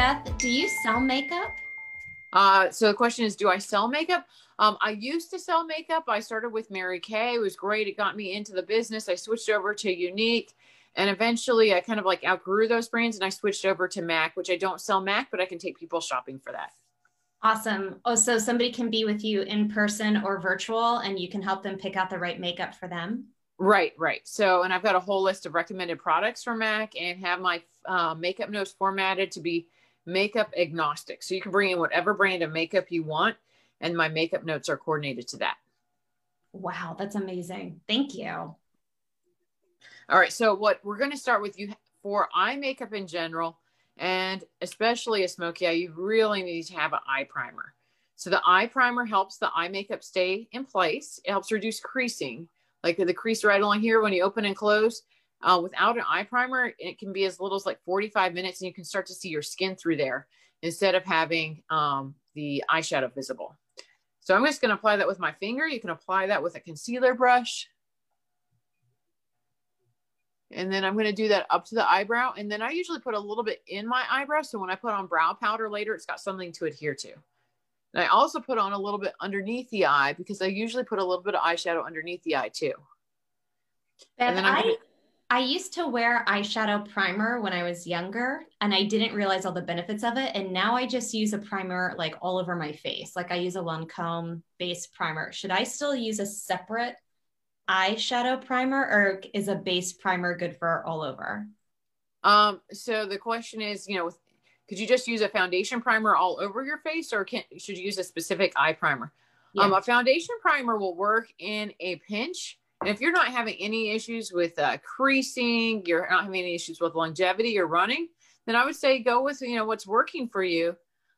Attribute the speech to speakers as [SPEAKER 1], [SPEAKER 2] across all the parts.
[SPEAKER 1] Beth, do you sell makeup?
[SPEAKER 2] Uh, so the question is, do I sell makeup? Um, I used to sell makeup. I started with Mary Kay. It was great. It got me into the business. I switched over to Younique. And eventually I kind of like outgrew those brands and I switched over to MAC, which I don't sell MAC, but I can take people shopping for that.
[SPEAKER 1] Awesome. Oh, so somebody can be with you in person or virtual and you can help them pick out the right makeup for them.
[SPEAKER 2] Right, right. So, and I've got a whole list of recommended products for MAC and have my uh, makeup notes formatted to be makeup agnostic. So you can bring in whatever brand of makeup you want, and my makeup notes are coordinated to that.
[SPEAKER 1] Wow, that's amazing. Thank you. All
[SPEAKER 2] right. So, what we're going to start with you for eye makeup in general, and especially a smoky eye, you really need to have an eye primer. So, the eye primer helps the eye makeup stay in place, it helps reduce creasing. Like the crease right along here when you open and close, uh, without an eye primer, it can be as little as like 45 minutes and you can start to see your skin through there instead of having um, the eyeshadow visible. So I'm just going to apply that with my finger. You can apply that with a concealer brush. And then I'm going to do that up to the eyebrow. And then I usually put a little bit in my eyebrow. So when I put on brow powder later, it's got something to adhere to. And I also put on a little bit underneath the eye because I usually put a little bit of eyeshadow underneath the eye too.
[SPEAKER 1] And, and then I'm I, I used to wear eyeshadow primer when I was younger and I didn't realize all the benefits of it. And now I just use a primer like all over my face. Like I use a Lancome base primer. Should I still use a separate eyeshadow primer or is a base primer good for all over?
[SPEAKER 2] Um, so the question is, you know, could you just use a foundation primer all over your face or can, should you use a specific eye primer? Yeah. Um, a foundation primer will work in a pinch if you're not having any issues with uh, creasing, you're not having any issues with longevity or running, then I would say go with you know what's working for you.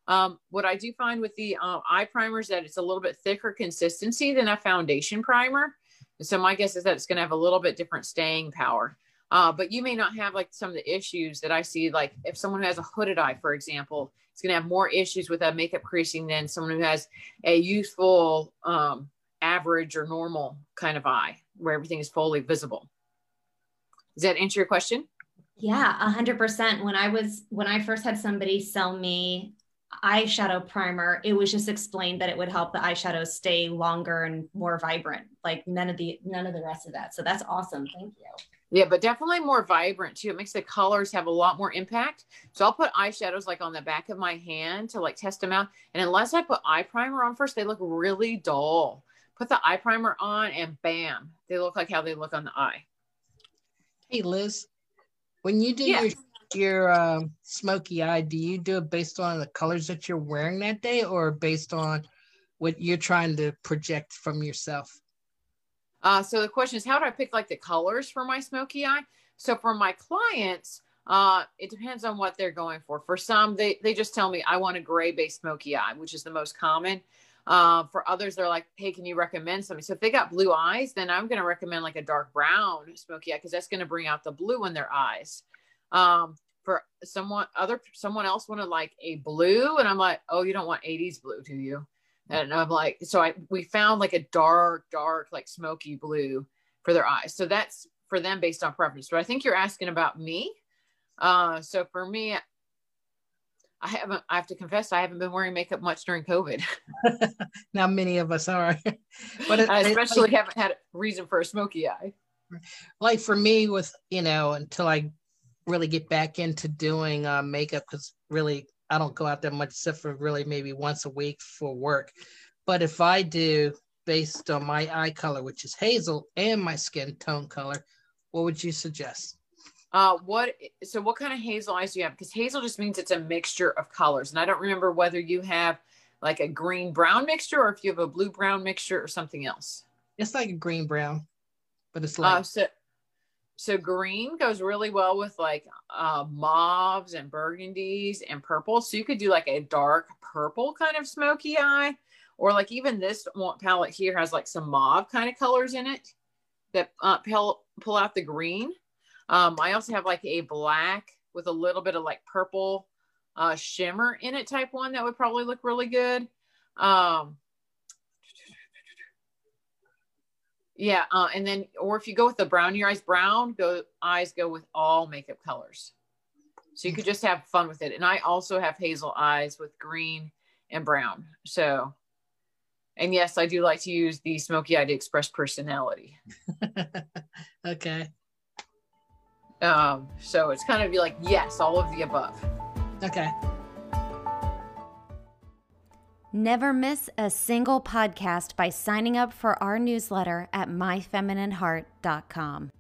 [SPEAKER 2] Um, what I do find with the uh, eye primers that it's a little bit thicker consistency than a foundation primer. And so my guess is that it's going to have a little bit different staying power. Uh, but you may not have like some of the issues that I see, like if someone who has a hooded eye, for example, is going to have more issues with that makeup creasing than someone who has a youthful, um, average or normal kind of eye where everything is fully visible. Does that answer your question?
[SPEAKER 1] Yeah, a hundred percent. When I was when I first had somebody sell me eyeshadow primer, it was just explained that it would help the eyeshadow stay longer and more vibrant. Like none of the none of the rest of that. So that's awesome. Thank you.
[SPEAKER 2] Yeah, but definitely more vibrant too. It makes the colors have a lot more impact. So I'll put eyeshadows like on the back of my hand to like test them out. And unless I put eye primer on first, they look really dull put the eye primer on and bam, they look like how they look on the eye.
[SPEAKER 3] Hey Liz, when you do yeah. your your uh, smoky eye, do you do it based on the colors that you're wearing that day, or based on what you're trying to project from yourself?
[SPEAKER 2] Uh, so the question is, how do I pick like the colors for my smoky eye? So for my clients, uh, it depends on what they're going for. For some, they they just tell me I want a gray based smoky eye, which is the most common. Uh, for others, they're like, hey, can you recommend something? So if they got blue eyes, then I'm going to recommend like a dark brown smoky eye because that's going to bring out the blue in their eyes. Um, for someone other someone else wanted like a blue, and I'm like, oh, you don't want 80s blue, do you? And I'm like, so I we found like a dark, dark, like smoky blue for their eyes. So that's for them based on preference. But I think you're asking about me. Uh, so for me, I haven't, I have to confess, I haven't been wearing makeup much during COVID.
[SPEAKER 3] now, many of us are.
[SPEAKER 2] but it, I especially like, haven't had a reason for a smoky eye.
[SPEAKER 3] Like for me, with, you know, until I really get back into doing uh, makeup, because really I don't go out that much except for really maybe once a week for work. But if I do based on my eye color, which is hazel, and my skin tone color, what would you suggest?
[SPEAKER 2] Uh, what so what kind of hazel eyes do you have? Because hazel just means it's a mixture of colors, and I don't remember whether you have like a green brown mixture or if you have a blue brown mixture or something else.
[SPEAKER 3] It's like a green brown, but it's like uh,
[SPEAKER 2] so. So green goes really well with like uh, mauves and burgundies and purple. So you could do like a dark purple kind of smoky eye, or like even this palette here has like some mauve kind of colors in it that uh, pull pull out the green. Um, I also have like a black with a little bit of like purple uh, shimmer in it type one that would probably look really good. Um, yeah, uh, and then or if you go with the brown your eyes brown, go eyes go with all makeup colors. So you could just have fun with it. And I also have hazel eyes with green and brown. So, and yes, I do like to use the smoky eye to express personality.
[SPEAKER 3] okay.
[SPEAKER 2] Um, so it's kind of like, yes, all of the above.
[SPEAKER 3] Okay.
[SPEAKER 1] Never miss a single podcast by signing up for our newsletter at myfeminineheart.com.